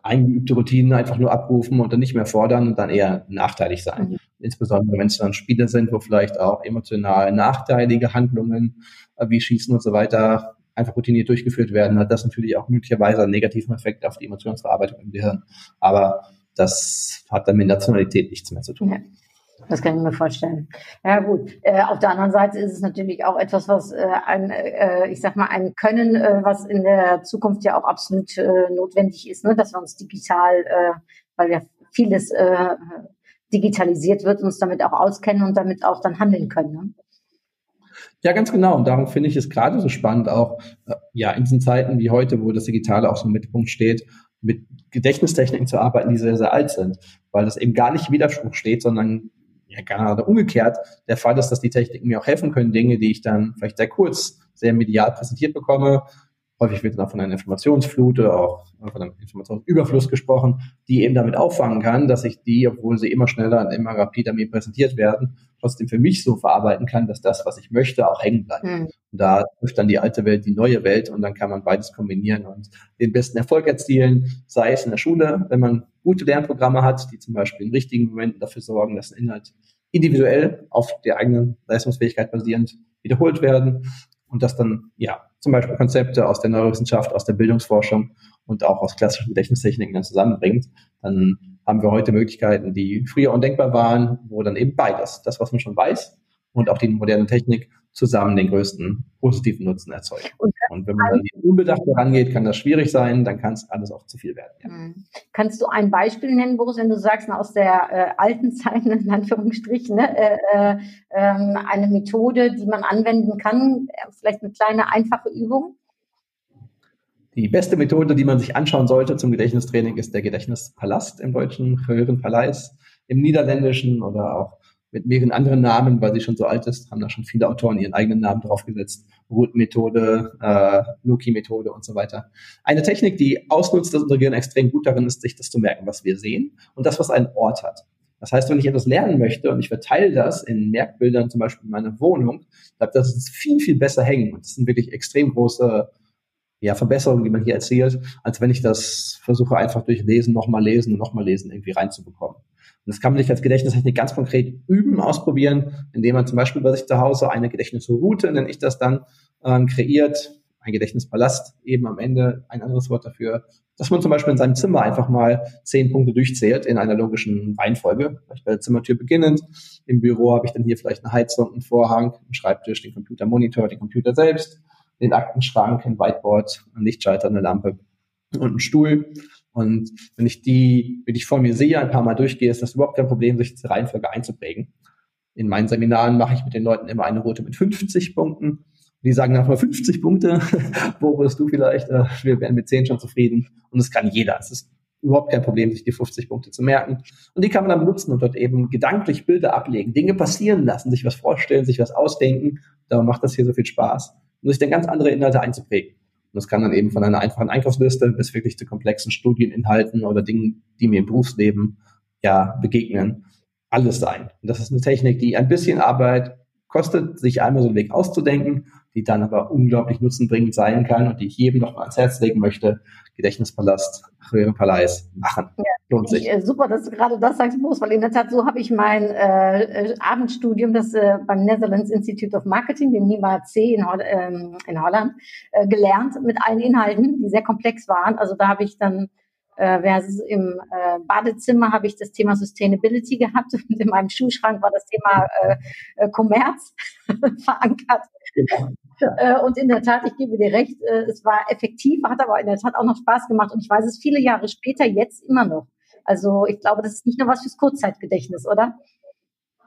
eingeübte Routinen einfach nur abrufen und dann nicht mehr fordern und dann eher nachteilig sein. Mhm. Insbesondere wenn es dann Spiele sind, wo vielleicht auch emotional nachteilige Handlungen äh, wie Schießen und so weiter einfach routiniert durchgeführt werden, hat das natürlich auch möglicherweise einen negativen Effekt auf die Emotionsverarbeitung im Gehirn. Aber das hat dann mit Nationalität nichts mehr zu tun. Ja. Das kann ich mir vorstellen. Ja gut. Äh, auf der anderen Seite ist es natürlich auch etwas, was äh, ein, äh, ich sag mal, ein Können, äh, was in der Zukunft ja auch absolut äh, notwendig ist, ne? dass wir uns digital, äh, weil ja vieles äh, digitalisiert wird, uns damit auch auskennen und damit auch dann handeln können. Ne? Ja, ganz genau. Und darum finde ich es gerade so spannend, auch äh, ja in diesen Zeiten wie heute, wo das Digitale auch so im Mittelpunkt steht, mit Gedächtnistechniken zu arbeiten, die sehr, sehr alt sind, weil das eben gar nicht im Widerspruch steht, sondern ja gerade umgekehrt der Fall ist, dass die Techniken mir auch helfen können, Dinge, die ich dann vielleicht sehr kurz, sehr medial präsentiert bekomme, Häufig wird dann von einer Informationsflut oder auch von einem Informationsüberfluss gesprochen, die eben damit auffangen kann, dass ich die, obwohl sie immer schneller und immer rapider mir präsentiert werden, trotzdem für mich so verarbeiten kann, dass das, was ich möchte, auch hängen bleibt. Mhm. Und da trifft dann die alte Welt die neue Welt und dann kann man beides kombinieren und den besten Erfolg erzielen, sei es in der Schule, wenn man gute Lernprogramme hat, die zum Beispiel in richtigen Momenten dafür sorgen, dass ein Inhalt individuell auf der eigenen Leistungsfähigkeit basierend wiederholt werden und das dann ja zum Beispiel Konzepte aus der Neurowissenschaft, aus der Bildungsforschung und auch aus klassischen Gedächtnistechniken dann zusammenbringt, dann haben wir heute Möglichkeiten, die früher undenkbar waren, wo dann eben beides, das, was man schon weiß und auch die moderne Technik zusammen den größten positiven Nutzen erzeugen. Und, und wenn man dann unbedacht herangeht, kann das schwierig sein, dann kann es alles auch zu viel werden. Ja. Mhm. Kannst du ein Beispiel nennen, Boris, wenn du sagst, aus der äh, alten Zeit, in Anführungsstrichen, ne, äh, äh, ähm, eine Methode, die man anwenden kann, vielleicht eine kleine, einfache Übung? Die beste Methode, die man sich anschauen sollte zum Gedächtnistraining, ist der Gedächtnispalast im deutschen Höheren Palais, im Niederländischen oder auch mit mehreren anderen Namen, weil sie schon so alt ist, haben da schon viele Autoren ihren eigenen Namen draufgesetzt. Root-Methode, äh, Loki-Methode und so weiter. Eine Technik, die ausnutzt, dass unser Gehirn extrem gut darin ist, sich das zu merken, was wir sehen und das, was einen Ort hat. Das heißt, wenn ich etwas lernen möchte und ich verteile das in Merkbildern, zum Beispiel in meiner Wohnung, bleibt das viel, viel besser hängen. Und das sind wirklich extrem große ja, Verbesserungen, die man hier erzählt, als wenn ich das versuche, einfach durch Lesen, nochmal lesen und nochmal lesen irgendwie reinzubekommen. Und das kann man sich als Gedächtnistechnik ganz konkret üben, ausprobieren, indem man zum Beispiel bei sich zu Hause eine Gedächtnisroute, nenne ich das dann, ähm, kreiert, ein Gedächtnispalast, eben am Ende ein anderes Wort dafür, dass man zum Beispiel in seinem Zimmer einfach mal zehn Punkte durchzählt in einer logischen Reihenfolge. Vielleicht bei der Zimmertür beginnend. Im Büro habe ich dann hier vielleicht eine Heizung, einen Vorhang, einen Schreibtisch, den Computermonitor, den Computer selbst, den Aktenschrank, ein Whiteboard, ein Lichtschalter, eine Lampe und einen Stuhl. Und wenn ich die, wenn ich vor mir sehe, ein paar Mal durchgehe, ist das überhaupt kein Problem, sich diese Reihenfolge einzuprägen. In meinen Seminaren mache ich mit den Leuten immer eine Route mit 50 Punkten. Die sagen nach mal 50 Punkte, wo bist du vielleicht, äh, wir wären mit 10 schon zufrieden. Und das kann jeder. Es ist überhaupt kein Problem, sich die 50 Punkte zu merken. Und die kann man dann benutzen und dort eben gedanklich Bilder ablegen, Dinge passieren lassen, sich was vorstellen, sich was ausdenken. Darum macht das hier so viel Spaß. Und sich dann ganz andere Inhalte einzuprägen. Und das kann dann eben von einer einfachen Einkaufsliste bis wirklich zu komplexen Studieninhalten oder Dingen, die mir im Berufsleben ja begegnen, alles sein. Und das ist eine Technik, die ein bisschen Arbeit kostet, sich einmal so einen Weg auszudenken, die dann aber unglaublich nutzenbringend sein kann und die ich jedem noch mal ans Herz legen möchte. Gedächtnispalast, Röhrenpalais machen. Ja, Lohnt sich. Ich, äh, super, dass du gerade das sagst, Boris, weil in der Tat so habe ich mein äh, äh, Abendstudium, das äh, beim Netherlands Institute of Marketing, dem NIMA-C in, ähm, in Holland, äh, gelernt mit allen Inhalten, die sehr komplex waren. Also da habe ich dann äh, versus im äh, Badezimmer habe ich das Thema Sustainability gehabt und in meinem Schuhschrank war das Thema äh, äh, Commerz verankert. Genau. Äh, und in der Tat, ich gebe dir recht, äh, es war effektiv, hat aber in der Tat auch noch Spaß gemacht und ich weiß es viele Jahre später jetzt immer noch. Also ich glaube, das ist nicht nur was fürs Kurzzeitgedächtnis, oder?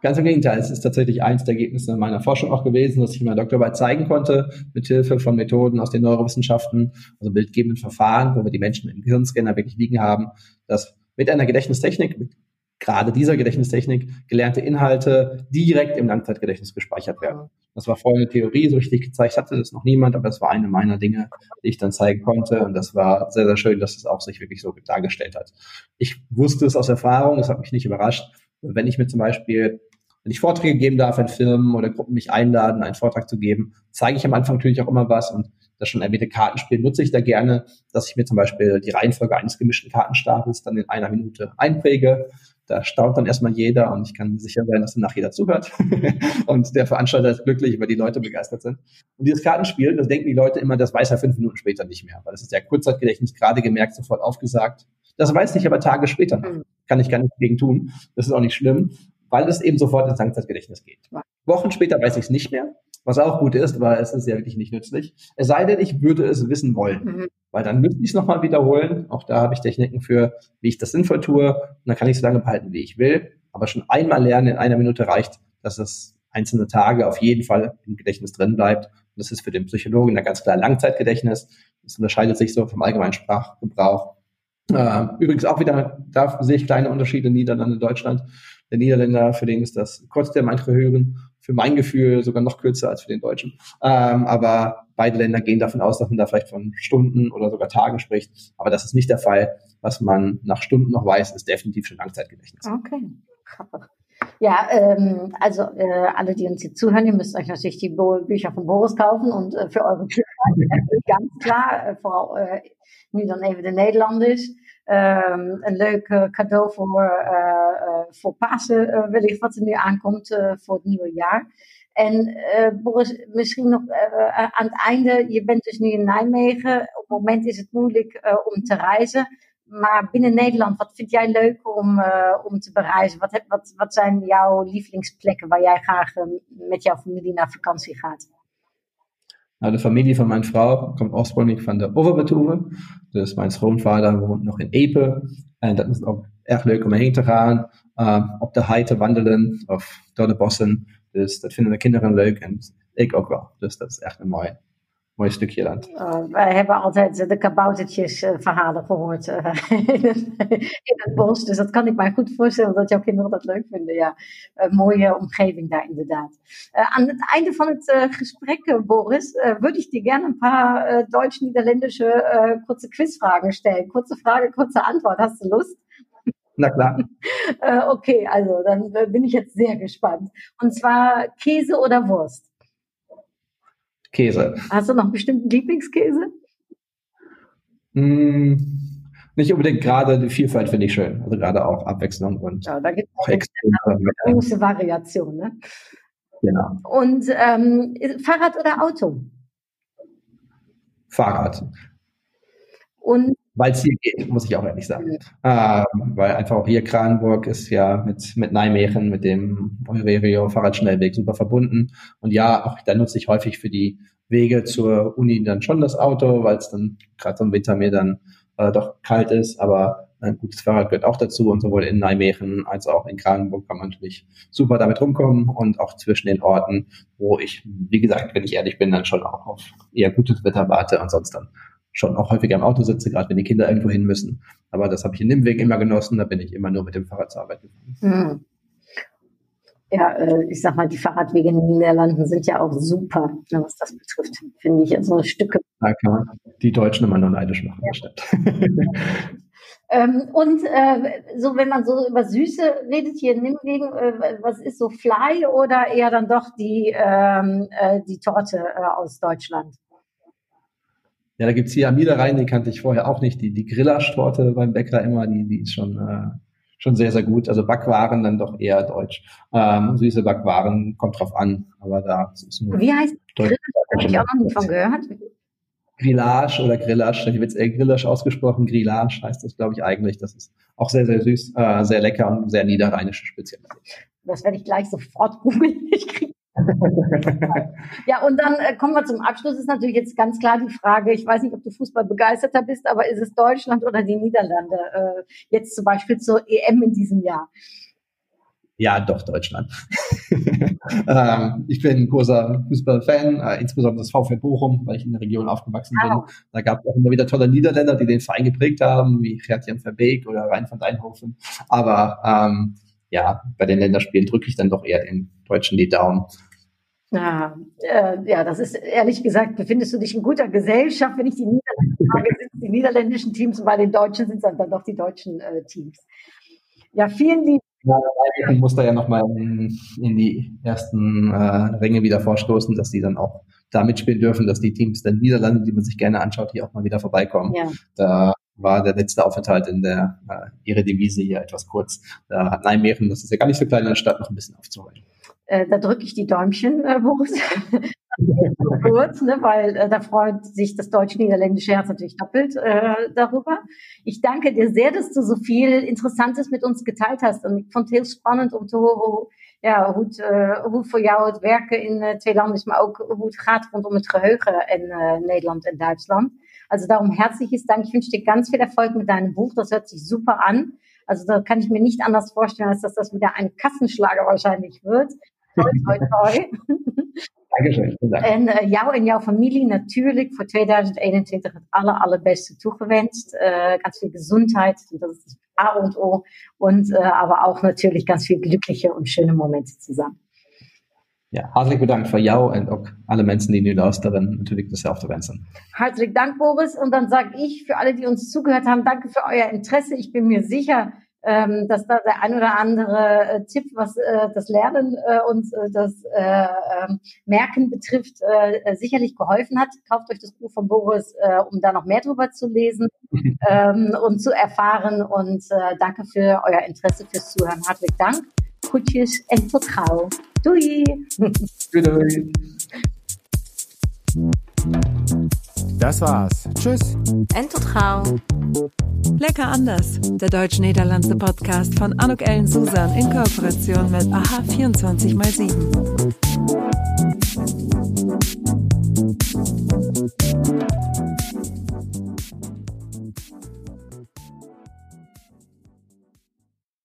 Ganz im Gegenteil, es ist tatsächlich eins der Ergebnisse meiner Forschung auch gewesen, dass ich in meiner Doktorarbeit zeigen konnte, mit Hilfe von Methoden aus den Neurowissenschaften, also bildgebenden Verfahren, wo wir die Menschen im Gehirnscanner wirklich liegen haben, dass mit einer Gedächtnistechnik, mit gerade dieser Gedächtnistechnik, gelernte Inhalte direkt im Langzeitgedächtnis gespeichert werden. Das war vorher eine Theorie, so richtig gezeigt hatte das noch niemand, aber es war eine meiner Dinge, die ich dann zeigen konnte. Und das war sehr, sehr schön, dass es auch sich wirklich so dargestellt hat. Ich wusste es aus Erfahrung, das hat mich nicht überrascht. Wenn ich mir zum Beispiel wenn ich Vorträge geben darf, wenn Firmen oder Gruppen mich einladen, einen Vortrag zu geben, zeige ich am Anfang natürlich auch immer was und das schon erwähnte Kartenspiel nutze ich da gerne, dass ich mir zum Beispiel die Reihenfolge eines gemischten Kartenstapels dann in einer Minute einpräge. Da staunt dann erstmal jeder und ich kann sicher sein, dass danach jeder zuhört. und der Veranstalter ist glücklich, weil die Leute begeistert sind. Und dieses Kartenspiel, das denken die Leute immer, das weiß er fünf Minuten später nicht mehr, weil das ist ja Kurzzeitgedächtnis gerade gemerkt, sofort aufgesagt. Das weiß ich aber Tage später noch. Mhm. Kann ich gar nichts gegen tun. Das ist auch nicht schlimm weil es eben sofort ins Langzeitgedächtnis geht. Wochen später weiß ich es nicht mehr, was auch gut ist, aber es ist ja wirklich nicht nützlich. Es sei denn, ich würde es wissen wollen, mhm. weil dann müsste ich es nochmal wiederholen. Auch da habe ich Techniken für, wie ich das sinnvoll tue. Und dann kann ich es so lange behalten, wie ich will. Aber schon einmal lernen in einer Minute reicht, dass es einzelne Tage auf jeden Fall im Gedächtnis drin bleibt. Und das ist für den Psychologen ein ganz klar Langzeitgedächtnis. Das unterscheidet sich so vom allgemeinen Sprachgebrauch. Äh, übrigens auch wieder, da sehe ich kleine Unterschiede in Niederlande, Deutschland. Der Niederländer, für den ist das kurz der manche hören, für mein Gefühl sogar noch kürzer als für den Deutschen. Ähm, aber beide Länder gehen davon aus, dass man da vielleicht von Stunden oder sogar Tagen spricht. Aber das ist nicht der Fall. Was man nach Stunden noch weiß, ist definitiv schon Langzeitgedächtnis. Okay. Ja, ähm, also äh, alle, die uns hier zuhören, ihr müsst euch natürlich die Bo Bücher von Boris kaufen und äh, für eure Kinder ganz klar, äh, vooral äh, nu dan even de Nederlanders. Um, een leuk cadeau voor, uh, uh, voor Pasen, wellicht wat er nu aankomt voor het nieuwe jaar. En Boris, misschien nog aan het einde, je bent dus nu in Nijmegen. Op het moment is het moeilijk om te reizen. Maar binnen Nederland, wat vind jij leuk om, om te bereizen? Wat, wat, wat zijn jouw lievelingsplekken waar jij graag met jouw familie naar vakantie gaat? Nou, de familie van mijn vrouw komt oorspronkelijk van de Overbetuwe. Dus mijn schoonvader woont nog in Epe. En dat is ook erg leuk om heen te gaan. Uh, op de hei te wandelen of door de bossen. Dus dat vinden de kinderen leuk en ik ook wel. Dus dat is echt een mooi, mooi stukje land. Uh, wij hebben altijd de kaboutertjes uh, verhalen gehoord uh, in, het, in, het, bos. Dus dat kan ik mij goed voorstellen dat jouw kinderen dat leuk vinden. Ja, een mooie omgeving daar inderdaad. aan het einde van het gesprek, Boris, würde ich dir gerne ein paar deutsch-niederländische kurze Quizfragen stellen. Kurze Frage, kurze Antwort. Hast du Lust? Na klar. okay, also dann bin ich jetzt sehr gespannt. Und zwar Käse oder Wurst? Käse. Hast du noch einen bestimmten Lieblingskäse? Mm, nicht unbedingt gerade die Vielfalt finde ich schön. Also gerade auch Abwechslung und ja, da gibt eine große Variation. Ne? Genau. Und ähm, Fahrrad oder Auto? Fahrrad. Und weil es hier geht, muss ich auch ehrlich sagen. Ja. Ähm, weil einfach auch hier Kranenburg ist ja mit, mit Nijmegen, mit dem Eurerio Fahrradschnellweg super verbunden. Und ja, auch da nutze ich häufig für die Wege zur Uni dann schon das Auto, weil es dann gerade im Winter mir dann äh, doch kalt ist. Aber ein gutes Fahrrad gehört auch dazu und sowohl in Nijmegen als auch in Kranenburg kann man natürlich super damit rumkommen und auch zwischen den Orten, wo ich, wie gesagt, wenn ich ehrlich bin, dann schon auch auf eher gutes Wetter warte und sonst dann schon auch häufiger im Auto sitze, gerade wenn die Kinder irgendwo hin müssen. Aber das habe ich in dem Weg immer genossen, da bin ich immer nur mit dem Fahrrad zur Arbeit gefahren. Mhm. Ja, äh, ich sag mal, die Fahrradwege in den Niederlanden sind ja auch super, ne, was das betrifft, finde ich. Also Stücke. Da kann man die Deutschen immer nur neidisch machen, ja. stimmt. ähm, und äh, so, wenn man so über Süße redet hier in Nimwegen, äh, was ist so Fly oder eher dann doch die, ähm, äh, die Torte äh, aus Deutschland? Ja, da gibt's hier am Niederrhein, die kannte ich vorher auch nicht, die, die Grillasch-Torte beim Bäcker immer, die, die ist schon, äh, schon sehr, sehr gut. Also Backwaren dann doch eher deutsch. Ähm, süße Backwaren kommt drauf an, aber da ist nur. Wie heißt Grillasch? Habe ich auch noch nie von gehört. Grillage oder Grillasch, hier wird eher Grillasch ausgesprochen, Grillage heißt das, glaube ich, eigentlich. Das ist auch sehr, sehr süß, äh, sehr lecker und sehr niederrheinische Spezialität. Das werde ich gleich sofort googeln. Ich kriege ja, und dann äh, kommen wir zum Abschluss. Ist natürlich jetzt ganz klar die Frage, ich weiß nicht, ob du Fußball begeisterter bist, aber ist es Deutschland oder die Niederlande? Äh, jetzt zum Beispiel zur EM in diesem Jahr. Ja, doch, Deutschland. ähm, ich bin ein großer Fußballfan, äh, insbesondere das VfL Bochum, weil ich in der Region aufgewachsen bin. Ah. Da gab es auch immer wieder tolle Niederländer, die den Verein geprägt haben, wie Gert-Jan Verbeek oder Rein van Deinhofen. Aber ähm, ja, bei den Länderspielen drücke ich dann doch eher den Deutschen die Daumen. Ja, äh, ja, das ist ehrlich gesagt, befindest du dich in guter Gesellschaft, wenn ich die Niederländer frage, sind die niederländischen Teams und bei den Deutschen sind es dann, doch die deutschen äh, Teams. Ja, vielen lieben ja, ich muss da ja nochmal in, in die ersten äh, Ränge wieder vorstoßen, dass die dann auch da mitspielen dürfen, dass die Teams der Niederlande, die man sich gerne anschaut, hier auch mal wieder vorbeikommen. Ja. Da war der letzte Aufenthalt in der äh, Eredivisie hier etwas kurz. Da hat Nijmegen, das ist ja gar nicht so klein Stadt, noch ein bisschen aufzuholen. Äh, da drücke ich die Däumchen, äh, Boris. kurz, ne, weil äh, da freut sich das deutsch-niederländische Herz natürlich doppelt äh, darüber. Ich danke dir sehr, dass du so viel Interessantes mit uns geteilt hast. Und ich fand het heel spannend om te horen ja, hoe, het, uh, hoe voor jou het werken in uh, twee landen is, maar ook hoe het gaat rondom het geheugen in uh, Nederland en Duitsland. Also darum herzliches Dank. Ich wünsche dir ganz viel Erfolg mit deinem Buch. Das hört sich super an. Also da kann ich mir nicht anders vorstellen, als dass das wieder ein Kassenschlager wahrscheinlich wird. Toi, toi, toi. Dankeschön. En uh, jou en jouw familie natuurlijk voor 2021 het aller, allerbeste toegewenst. Uh, ganz viel Gesundheit, das ist A und O. Und uh, aber auch natürlich ganz viel glückliche und schöne Momente zusammen. Ja, hartelijk bedankt voor jou en ook alle mensen die nu luisteren natürlich dasselbe wensen. Hartelijk Dank, Boris. Und dann sage ich für alle, die uns zugehört haben, danke für euer Interesse. Ich bin mir sicher, ähm, dass da der ein oder andere äh, Tipp, was äh, das Lernen äh, und äh, das äh, äh, Merken betrifft, äh, sicherlich geholfen hat. Kauft euch das Buch von Boris, äh, um da noch mehr drüber zu lesen ähm, und zu erfahren. Und äh, danke für euer Interesse, fürs Zuhören. Hartelijk Dank. Groetjes en tot gauw. Doei. Doei. Das war's. Tschüss. Entotrau. Lecker anders. Der deutsch-niederlandse Podcast von Anuk Ellen Susan in Kooperation mit AHA 24x7.